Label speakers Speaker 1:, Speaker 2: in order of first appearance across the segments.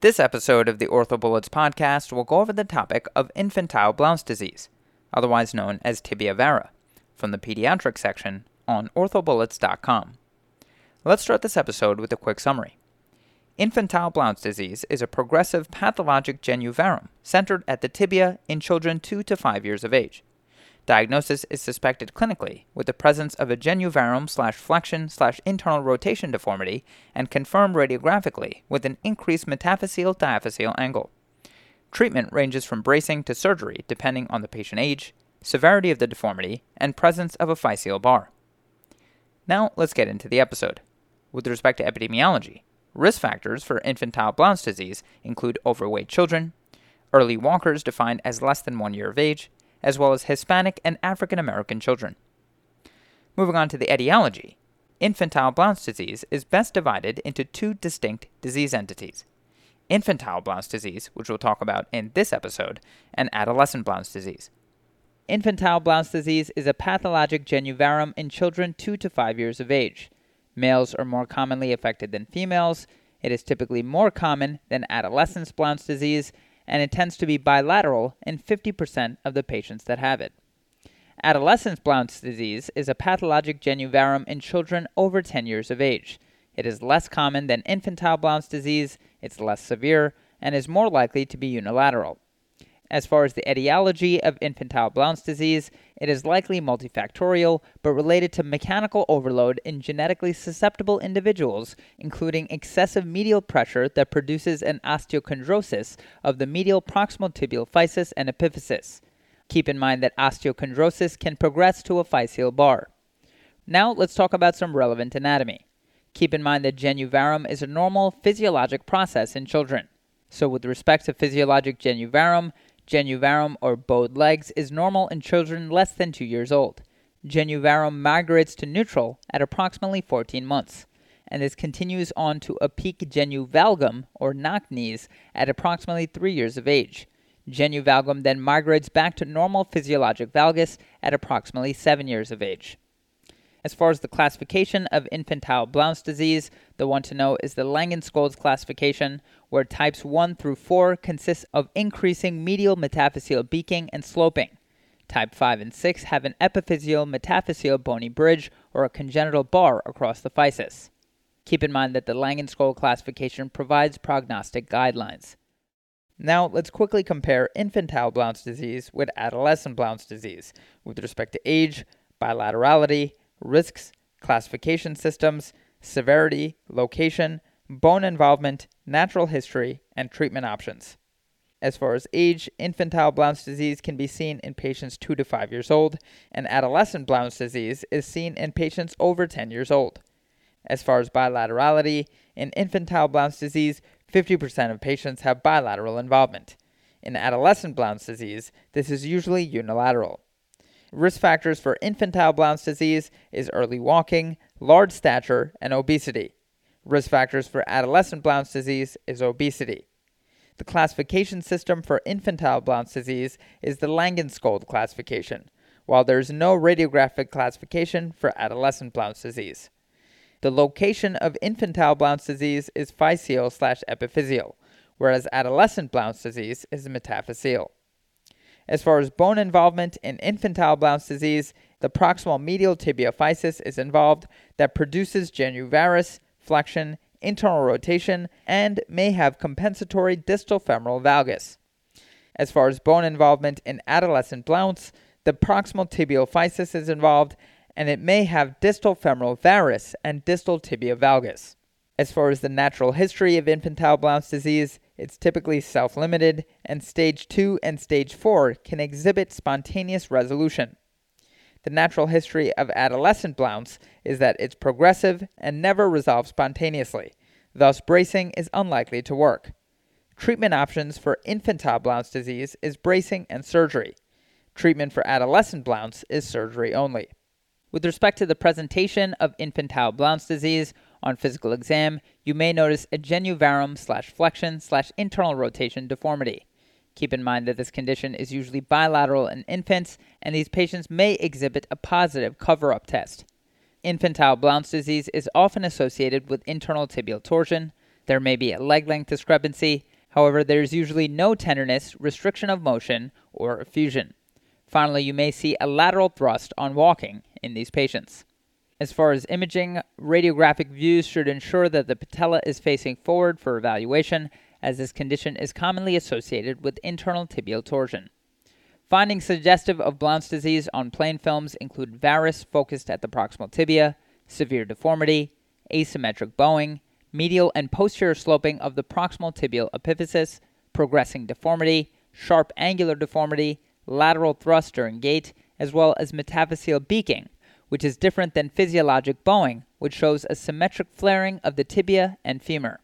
Speaker 1: This episode of the OrthoBullets podcast will go over the topic of infantile Blount's disease, otherwise known as tibia vara, from the pediatric section on orthobullets.com. Let's start this episode with a quick summary. Infantile Blount's disease is a progressive pathologic genu varum centered at the tibia in children 2 to 5 years of age. Diagnosis is suspected clinically with the presence of a genu varum slash flexion slash internal rotation deformity and confirmed radiographically with an increased metaphyseal diaphyseal angle. Treatment ranges from bracing to surgery depending on the patient age, severity of the deformity, and presence of a physeal bar. Now let's get into the episode. With respect to epidemiology, Risk factors for infantile Blount's disease include overweight children, early walkers defined as less than one year of age, as well as Hispanic and African American children. Moving on to the etiology, infantile Blount's disease is best divided into two distinct disease entities infantile Blount's disease, which we'll talk about in this episode, and adolescent Blount's disease. Infantile Blount's disease is a pathologic genu varum in children 2 to 5 years of age. Males are more commonly affected than females. It is typically more common than adolescent Blount's disease, and it tends to be bilateral in 50% of the patients that have it. Adolescent Blount's disease is a pathologic genu varum in children over 10 years of age. It is less common than infantile Blount's disease, it's less severe, and is more likely to be unilateral. As far as the etiology of infantile Blount's disease, it is likely multifactorial, but related to mechanical overload in genetically susceptible individuals, including excessive medial pressure that produces an osteochondrosis of the medial proximal tibial physis and epiphysis. Keep in mind that osteochondrosis can progress to a physeal bar. Now let's talk about some relevant anatomy. Keep in mind that genu varum is a normal physiologic process in children. So, with respect to physiologic genu varum, Genu varum or bowed legs is normal in children less than 2 years old. Genuvarum migrates to neutral at approximately 14 months, and this continues on to a peak genu valgum or knock knees at approximately 3 years of age. Genu valgum then migrates back to normal physiologic valgus at approximately 7 years of age. As far as the classification of infantile Blount's disease, the one to know is the Langenskiöld classification, where types 1 through 4 consist of increasing medial metaphyseal beaking and sloping. Type 5 and 6 have an epiphyseal metaphyseal bony bridge or a congenital bar across the physis. Keep in mind that the Langenskiöld classification provides prognostic guidelines. Now, let's quickly compare infantile Blount's disease with adolescent Blount's disease with respect to age, bilaterality, risks, classification systems, severity, location, bone involvement, natural history, and treatment options. As far as age, infantile Blount's disease can be seen in patients 2 to 5 years old, and adolescent Blount's disease is seen in patients over 10 years old. As far as bilaterality, in infantile Blount's disease, 50% of patients have bilateral involvement. In adolescent Blount's disease, this is usually unilateral. Risk factors for infantile Blount's disease is early walking, large stature, and obesity. Risk factors for adolescent Blount's disease is obesity. The classification system for infantile Blount's disease is the Langenskiöld classification, while there is no radiographic classification for adolescent Blount's disease. The location of infantile Blount's disease is physeal slash epiphyseal, whereas adolescent Blount's disease is metaphyseal. As far as bone involvement in infantile Blount's disease, the proximal medial tibia physis is involved that produces genu varus, flexion, internal rotation, and may have compensatory distal femoral valgus. As far as bone involvement in adolescent Blount's, the proximal tibial physis is involved, and it may have distal femoral varus and distal tibia valgus. As far as the natural history of infantile Blount's disease, it's typically self limited, and stage 2 and stage 4 can exhibit spontaneous resolution. The natural history of adolescent Blount's is that it's progressive and never resolves spontaneously, thus, bracing is unlikely to work. Treatment options for infantile Blount's disease is bracing and surgery. Treatment for adolescent Blount's is surgery only. With respect to the presentation of infantile Blount's disease, on physical exam, you may notice a genu varum slash flexion slash internal rotation deformity. Keep in mind that this condition is usually bilateral in infants, and these patients may exhibit a positive cover up test. Infantile Blount's disease is often associated with internal tibial torsion. There may be a leg length discrepancy, however, there is usually no tenderness, restriction of motion, or effusion. Finally, you may see a lateral thrust on walking in these patients. As far as imaging, radiographic views should ensure that the patella is facing forward for evaluation, as this condition is commonly associated with internal tibial torsion. Findings suggestive of Blount's disease on plain films include varus focused at the proximal tibia, severe deformity, asymmetric bowing, medial and posterior sloping of the proximal tibial epiphysis, progressing deformity, sharp angular deformity, lateral thrust during gait, as well as metaphyseal beaking, which is different than physiologic bowing, which shows a symmetric flaring of the tibia and femur.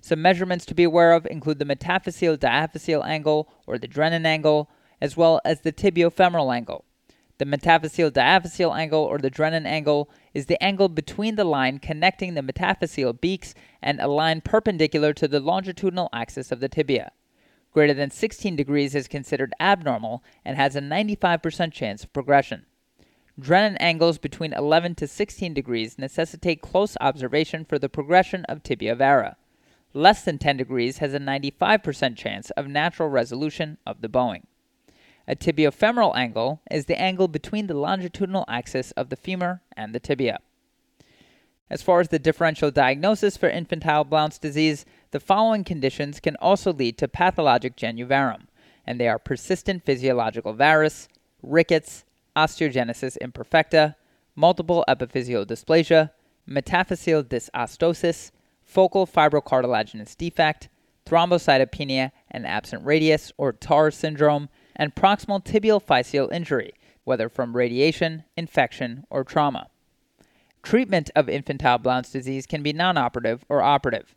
Speaker 1: Some measurements to be aware of include the metaphyseal diaphyseal angle or the Drennan angle, as well as the tibiofemoral angle. The metaphyseal diaphyseal angle or the Drennan angle is the angle between the line connecting the metaphyseal beaks and a line perpendicular to the longitudinal axis of the tibia. Greater than 16 degrees is considered abnormal and has a 95% chance of progression. Drennan angles between 11 to 16 degrees necessitate close observation for the progression of tibia vara. Less than 10 degrees has a 95% chance of natural resolution of the bowing. A tibiofemoral angle is the angle between the longitudinal axis of the femur and the tibia. As far as the differential diagnosis for infantile Blount's disease, the following conditions can also lead to pathologic genu varum, and they are persistent physiological varus, rickets, osteogenesis imperfecta, multiple epiphyseal dysplasia, metaphyseal dysostosis, focal fibrocartilaginous defect, thrombocytopenia and absent radius or TAR syndrome, and proximal tibial physeal injury, whether from radiation, infection, or trauma. Treatment of infantile Blount's disease can be non-operative or operative.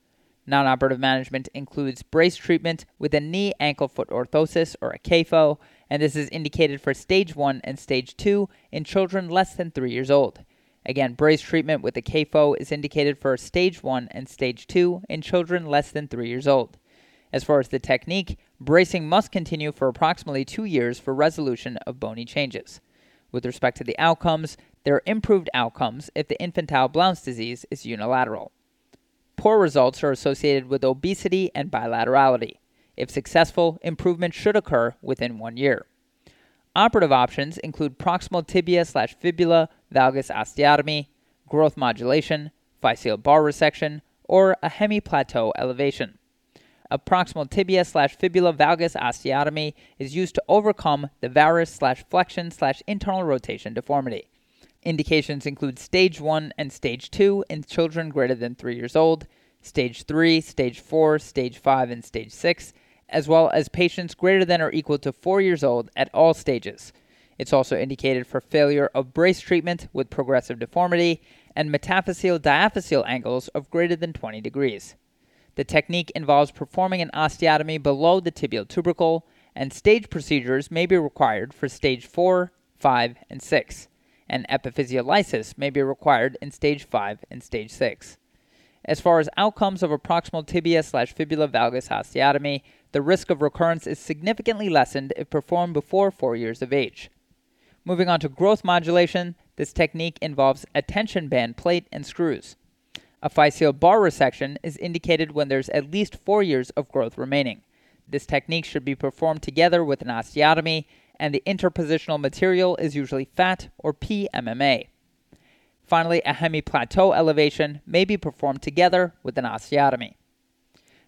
Speaker 1: Non-operative management includes brace treatment with a knee ankle foot orthosis or a KAFO and this is indicated for stage 1 and stage 2 in children less than 3 years old. Again, brace treatment with a KAFO is indicated for stage 1 and stage 2 in children less than 3 years old. As far as the technique, bracing must continue for approximately 2 years for resolution of bony changes. With respect to the outcomes, there are improved outcomes if the infantile Blount's disease is unilateral. Poor results are associated with obesity and bilaterality. If successful, improvement should occur within one year. Operative options include proximal tibia slash fibula valgus osteotomy, growth modulation, physeal bar resection, or a hemiplateau elevation. A proximal tibia slash fibula valgus osteotomy is used to overcome the varus slash flexion slash internal rotation deformity. Indications include stage 1 and stage 2 in children greater than 3 years old, stage 3, stage 4, stage 5, and stage 6 as well as patients greater than or equal to 4 years old at all stages. It's also indicated for failure of brace treatment with progressive deformity and metaphyseal diaphyseal angles of greater than 20 degrees. The technique involves performing an osteotomy below the tibial tubercle, and stage procedures may be required for stage 4, 5, and 6, and epiphysiolysis may be required in stage 5 and stage 6. As far as outcomes of a proximal tibia slash fibula valgus osteotomy, the risk of recurrence is significantly lessened if performed before 4 years of age. Moving on to growth modulation, this technique involves a tension band plate and screws. A physeal bar resection is indicated when there's at least 4 years of growth remaining. This technique should be performed together with an osteotomy, and the interpositional material is usually fat or PMMA. Finally, a hemiplateau elevation may be performed together with an osteotomy.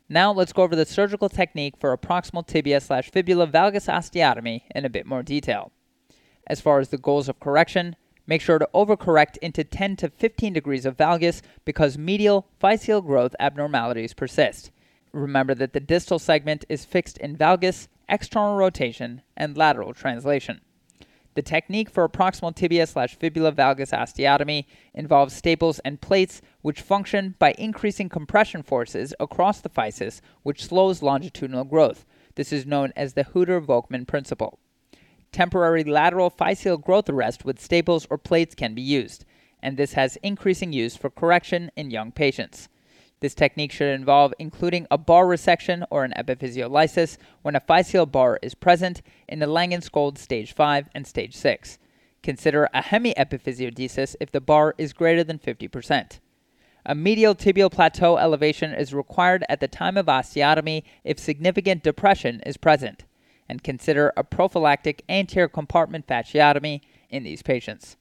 Speaker 1: Now let's go over the surgical technique for a proximal tibia slash fibula valgus osteotomy in a bit more detail. As far as the goals of correction, make sure to overcorrect into 10 to 15 degrees of valgus because medial physeal growth abnormalities persist. Remember that the distal segment is fixed in valgus, external rotation, and lateral translation. The technique for a proximal tibia slash fibula valgus osteotomy involves staples and plates which function by increasing compression forces across the physis, which slows longitudinal growth. This is known as the Hueter-Volkmann principle. Temporary lateral physeal growth arrest with staples or plates can be used, and this has increasing use for correction in young patients. This technique should involve including a bar resection or an epiphysiolysis when a physeal bar is present in the Langenskiöld stage 5 and stage 6. Consider a hemiepiphysiodesis if the bar is greater than 50%. A medial tibial plateau elevation is required at the time of osteotomy if significant depression is present, and consider a prophylactic anterior compartment fasciotomy in these patients.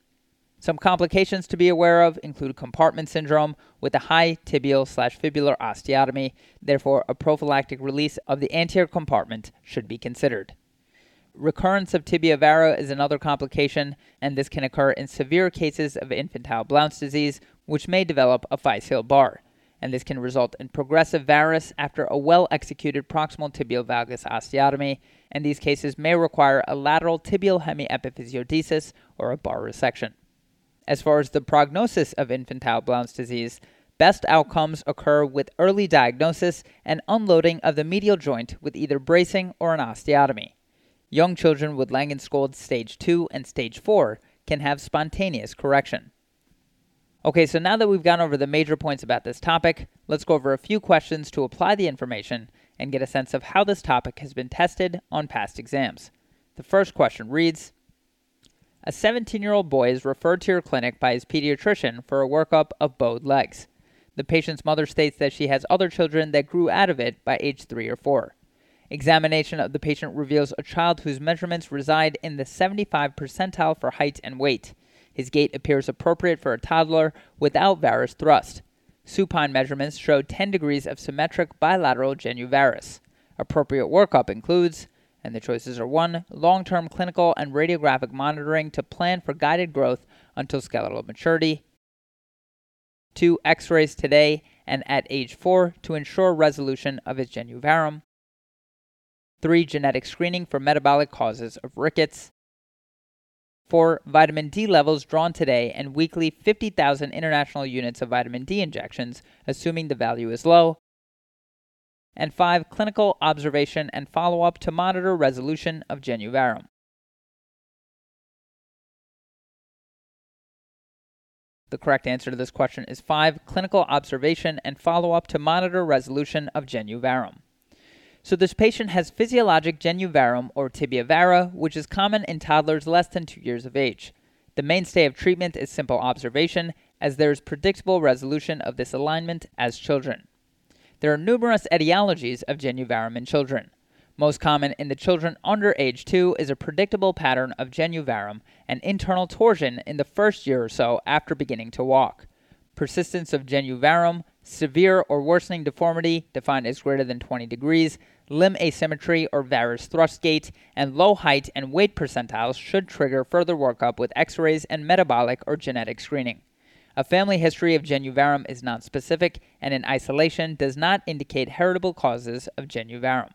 Speaker 1: Some complications to be aware of include compartment syndrome with a high tibial slash fibular osteotomy. Therefore, a prophylactic release of the anterior compartment should be considered. Recurrence of tibia vara is another complication, and this can occur in severe cases of infantile Blount's disease, which may develop a physeal bar. And this can result in progressive varus after a well executed proximal tibial valgus osteotomy, and these cases may require a lateral tibial hemiepiphysiodesis or a bar resection. As far as the prognosis of infantile Blount's disease, best outcomes occur with early diagnosis and unloading of the medial joint with either bracing or an osteotomy. Young children with Langenskiöld stage 2 and stage 4 can have spontaneous correction. Okay, so now that we've gone over the major points about this topic, let's go over a few questions to apply the information and get a sense of how this topic has been tested on past exams. The first question reads a 17 year old boy is referred to your clinic by his pediatrician for a workup of bowed legs. The patient's mother states that she has other children that grew out of it by age 3 or 4. Examination of the patient reveals a child whose measurements reside in the 75 percentile for height and weight. His gait appears appropriate for a toddler without varus thrust. Supine measurements show 10 degrees of symmetric bilateral genu varus. Appropriate workup includes and the choices are 1. Long term clinical and radiographic monitoring to plan for guided growth until skeletal maturity. 2. X rays today and at age 4 to ensure resolution of its genu varum. 3. Genetic screening for metabolic causes of rickets. 4. Vitamin D levels drawn today and weekly 50,000 international units of vitamin D injections, assuming the value is low, and 5. Clinical observation and follow up to monitor resolution of genu varum. The correct answer to this question is 5. Clinical observation and follow up to monitor resolution of genu varum. So, this patient has physiologic genu varum or tibia vara, which is common in toddlers less than 2 years of age. The mainstay of treatment is simple observation, as there is predictable resolution of this alignment as children. There are numerous etiologies of genu varum in children. Most common in the children under age 2 is a predictable pattern of genu varum and internal torsion in the first year or so after beginning to walk. Persistence of genu varum, severe or worsening deformity defined as greater than 20 degrees, limb asymmetry or varus thrust gait, and low height and weight percentiles should trigger further workup with x rays and metabolic or genetic screening. A family history of genu varum is not specific and in isolation does not indicate heritable causes of genu varum.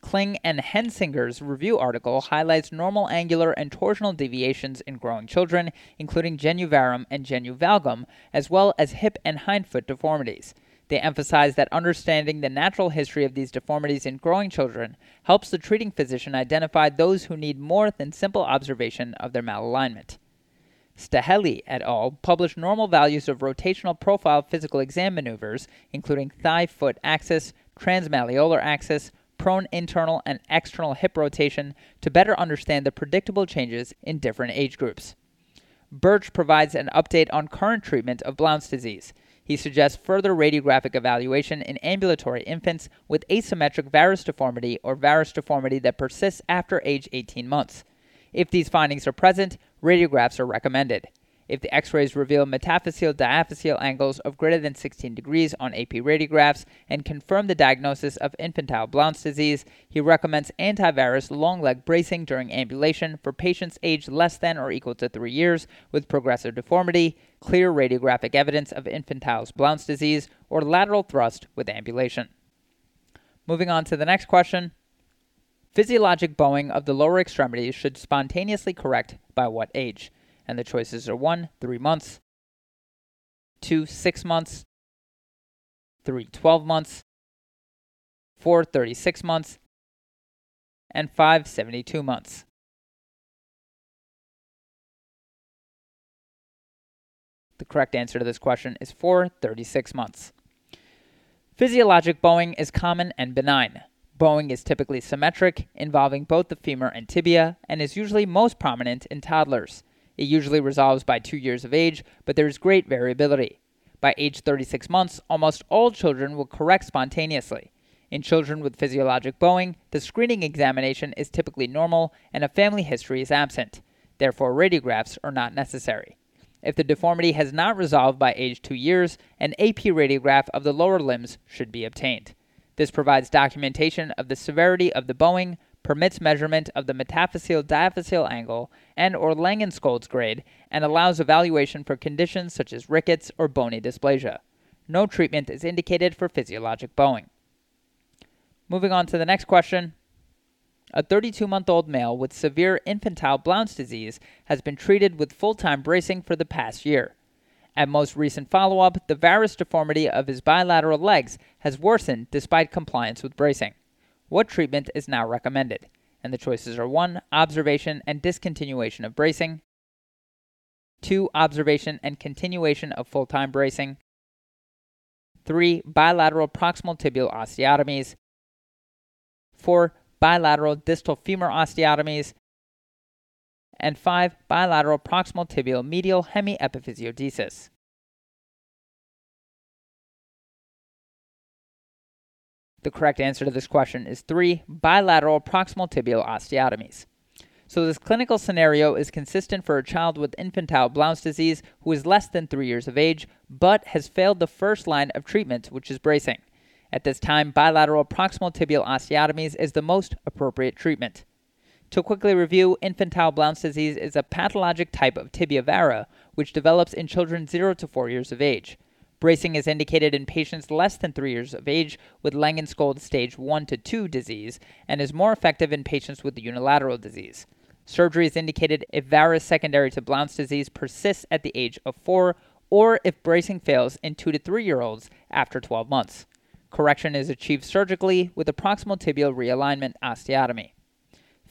Speaker 1: Kling and Hensinger's review article highlights normal angular and torsional deviations in growing children, including genu varum and genu valgum, as well as hip and hindfoot deformities. They emphasize that understanding the natural history of these deformities in growing children helps the treating physician identify those who need more than simple observation of their malalignment. Staheli et al. published normal values of rotational profile physical exam maneuvers, including thigh foot axis, transmalleolar axis, prone internal and external hip rotation, to better understand the predictable changes in different age groups. Birch provides an update on current treatment of Blount's disease. He suggests further radiographic evaluation in ambulatory infants with asymmetric varus deformity or varus deformity that persists after age 18 months. If these findings are present, radiographs are recommended. If the x rays reveal metaphyseal diaphyseal angles of greater than 16 degrees on AP radiographs and confirm the diagnosis of infantile Blount's disease, he recommends antivarus long leg bracing during ambulation for patients aged less than or equal to 3 years with progressive deformity, clear radiographic evidence of infantile Blount's disease, or lateral thrust with ambulation. Moving on to the next question. Physiologic bowing of the lower extremities should spontaneously correct by what age? And the choices are 1. 3 months, 2. 6 months, 3. 12 months, 4. 36 months, and 5. 72 months. The correct answer to this question is 4. 36 months. Physiologic bowing is common and benign. Bowing is typically symmetric, involving both the femur and tibia, and is usually most prominent in toddlers. It usually resolves by two years of age, but there is great variability. By age 36 months, almost all children will correct spontaneously. In children with physiologic bowing, the screening examination is typically normal and a family history is absent. Therefore, radiographs are not necessary. If the deformity has not resolved by age 2 years, an AP radiograph of the lower limbs should be obtained. This provides documentation of the severity of the bowing, permits measurement of the metaphyseal diaphyseal angle and or Langenskiölds grade, and allows evaluation for conditions such as rickets or bony dysplasia. No treatment is indicated for physiologic bowing. Moving on to the next question. A 32 month old male with severe infantile Blount's disease has been treated with full time bracing for the past year. At most recent follow up, the varus deformity of his bilateral legs has worsened despite compliance with bracing. What treatment is now recommended? And the choices are 1. Observation and discontinuation of bracing, 2. Observation and continuation of full time bracing, 3. Bilateral proximal tibial osteotomies, 4. Bilateral distal femur osteotomies, and 5. Bilateral proximal tibial medial hemiepiphysiodesis. The correct answer to this question is 3. Bilateral proximal tibial osteotomies. So, this clinical scenario is consistent for a child with infantile Blount's disease who is less than 3 years of age but has failed the first line of treatment, which is bracing. At this time, bilateral proximal tibial osteotomies is the most appropriate treatment. To quickly review, infantile Blount's disease is a pathologic type of tibia vara which develops in children 0 to 4 years of age. Bracing is indicated in patients less than 3 years of age with Langenskiölds stage 1 to 2 disease and is more effective in patients with unilateral disease. Surgery is indicated if varus secondary to Blount's disease persists at the age of 4 or if bracing fails in 2 to 3 year olds after 12 months. Correction is achieved surgically with a proximal tibial realignment osteotomy.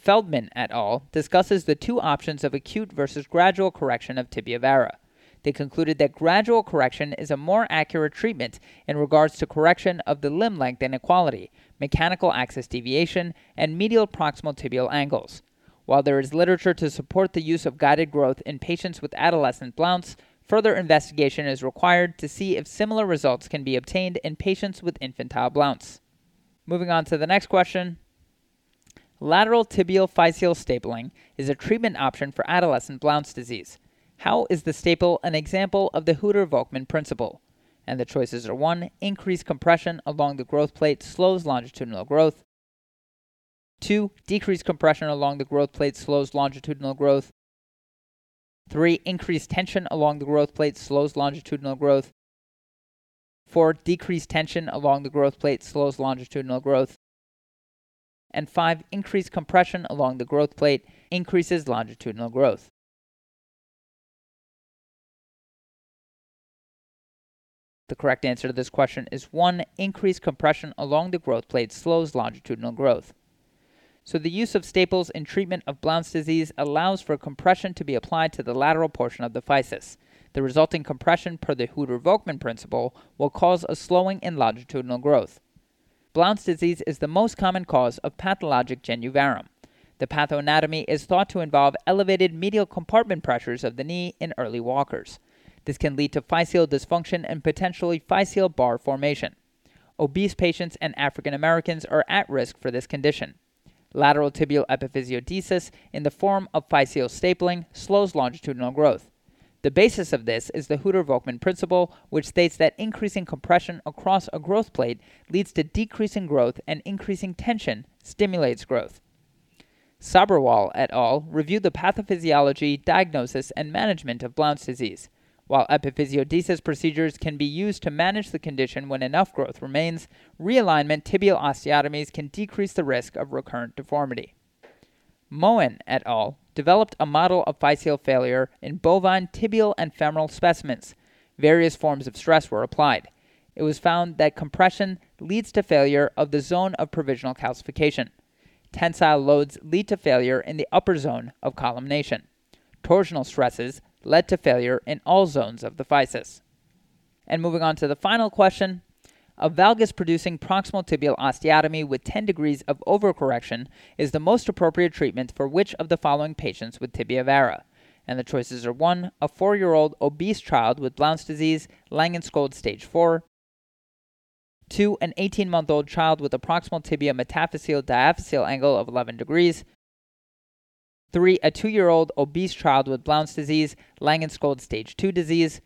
Speaker 1: Feldman et al. discusses the two options of acute versus gradual correction of tibia vara. They concluded that gradual correction is a more accurate treatment in regards to correction of the limb length inequality, mechanical axis deviation, and medial proximal tibial angles. While there is literature to support the use of guided growth in patients with adolescent Blount's, Further investigation is required to see if similar results can be obtained in patients with infantile Blount's. Moving on to the next question. Lateral tibial physeal stapling is a treatment option for adolescent Blount's disease. How is the staple an example of the Hueter-Volkmann principle? And the choices are 1. Increased compression along the growth plate slows longitudinal growth. 2. Decreased compression along the growth plate slows longitudinal growth. Three, increased tension along the growth plate slows longitudinal growth. Four, decreased tension along the growth plate slows longitudinal growth. And five, increased compression along the growth plate increases longitudinal growth. The correct answer to this question is 1. Increased compression along the growth plate slows longitudinal growth. So the use of staples in treatment of Blount's disease allows for compression to be applied to the lateral portion of the physis. The resulting compression per the Hueter-Volkmann principle will cause a slowing in longitudinal growth. Blount's disease is the most common cause of pathologic genu varum. The pathoanatomy is thought to involve elevated medial compartment pressures of the knee in early walkers. This can lead to physeal dysfunction and potentially physeal bar formation. Obese patients and African Americans are at risk for this condition. Lateral tibial epiphysiodesis in the form of physeal stapling slows longitudinal growth. The basis of this is the Hueter-Volkmann principle, which states that increasing compression across a growth plate leads to decreasing growth and increasing tension stimulates growth. Sabharwal et al. reviewed the pathophysiology, diagnosis, and management of Blount's disease. While epiphysiodesis procedures can be used to manage the condition when enough growth remains, realignment tibial osteotomies can decrease the risk of recurrent deformity. Moen et al. Developed a model of physeal failure in bovine tibial and femoral specimens. Various forms of stress were applied. It was found that compression leads to failure of the zone of provisional calcification. Tensile loads lead to failure in the upper zone of columnation. Torsional stresses led to failure in all zones of the physis. And moving on to the final question, a valgus producing proximal tibial osteotomy with 10 degrees of overcorrection is the most appropriate treatment for which of the following patients with tibia vara? And the choices are 1. A 4 year old obese child with Blount's disease, Langenskiöld stage 4. 2. An 18 month old child with a proximal tibia metaphyseal diaphyseal angle of 11 degrees. 3. A 2 year old obese child with Blount's disease, Langenskiöld stage 2 disease.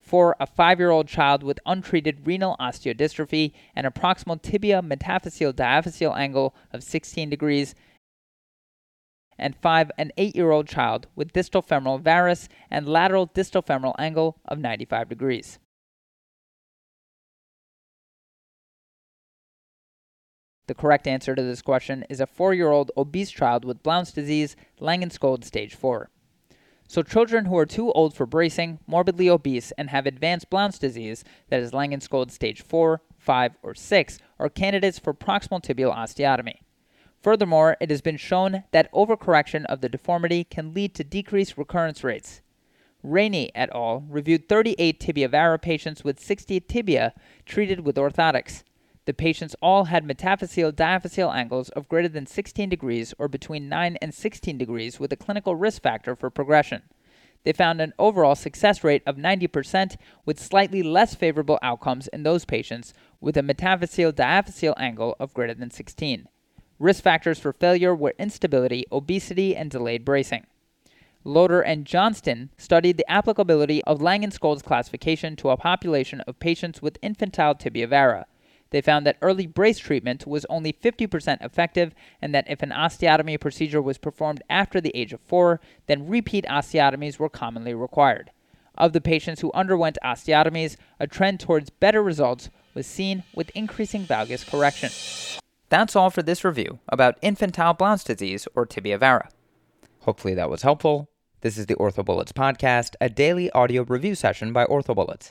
Speaker 1: 4. A 5 year old child with untreated renal osteodystrophy and a proximal tibia metaphyseal diaphyseal angle of 16 degrees and 5. An 8 year old child with distal femoral varus and lateral distal femoral angle of 95 degrees. The correct answer to this question is a 4 year old obese child with Blount's disease, Langenskiöld stage 4. So, children who are too old for bracing, morbidly obese, and have advanced Blount's disease, that is Langenskiöld stage 4, 5, or 6, are candidates for proximal tibial osteotomy. Furthermore, it has been shown that overcorrection of the deformity can lead to decreased recurrence rates. Raney et al. reviewed 38 tibia vara patients with 60 tibia treated with orthotics. The patients all had metaphyseal diaphyseal angles of greater than 16 degrees or between 9 and 16 degrees with a clinical risk factor for progression. They found an overall success rate of 90% with slightly less favorable outcomes in those patients with a metaphyseal diaphyseal angle of greater than 16. Risk factors for failure were instability, obesity, and delayed bracing. Loder and Johnston studied the applicability of Langenskiöld's classification to a population of patients with infantile tibia vara. They found that early brace treatment was only 50% effective, and that if an osteotomy procedure was performed after the age of 4, then repeat osteotomies were commonly required. Of the patients who underwent osteotomies, a trend towards better results was seen with increasing valgus correction. That's all for this review about infantile Blount's disease or tibia vara. Hopefully that was helpful. This is the OrthoBullets podcast, a daily audio review session by OrthoBullets,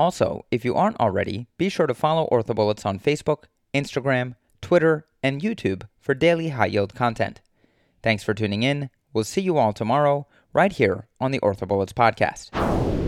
Speaker 1: Also, if you aren't already, be sure to follow OrthoBullets on Facebook, Instagram, Twitter, and YouTube for daily high yield content. Thanks for tuning in. We'll see you all tomorrow, right here on the OrthoBullets podcast.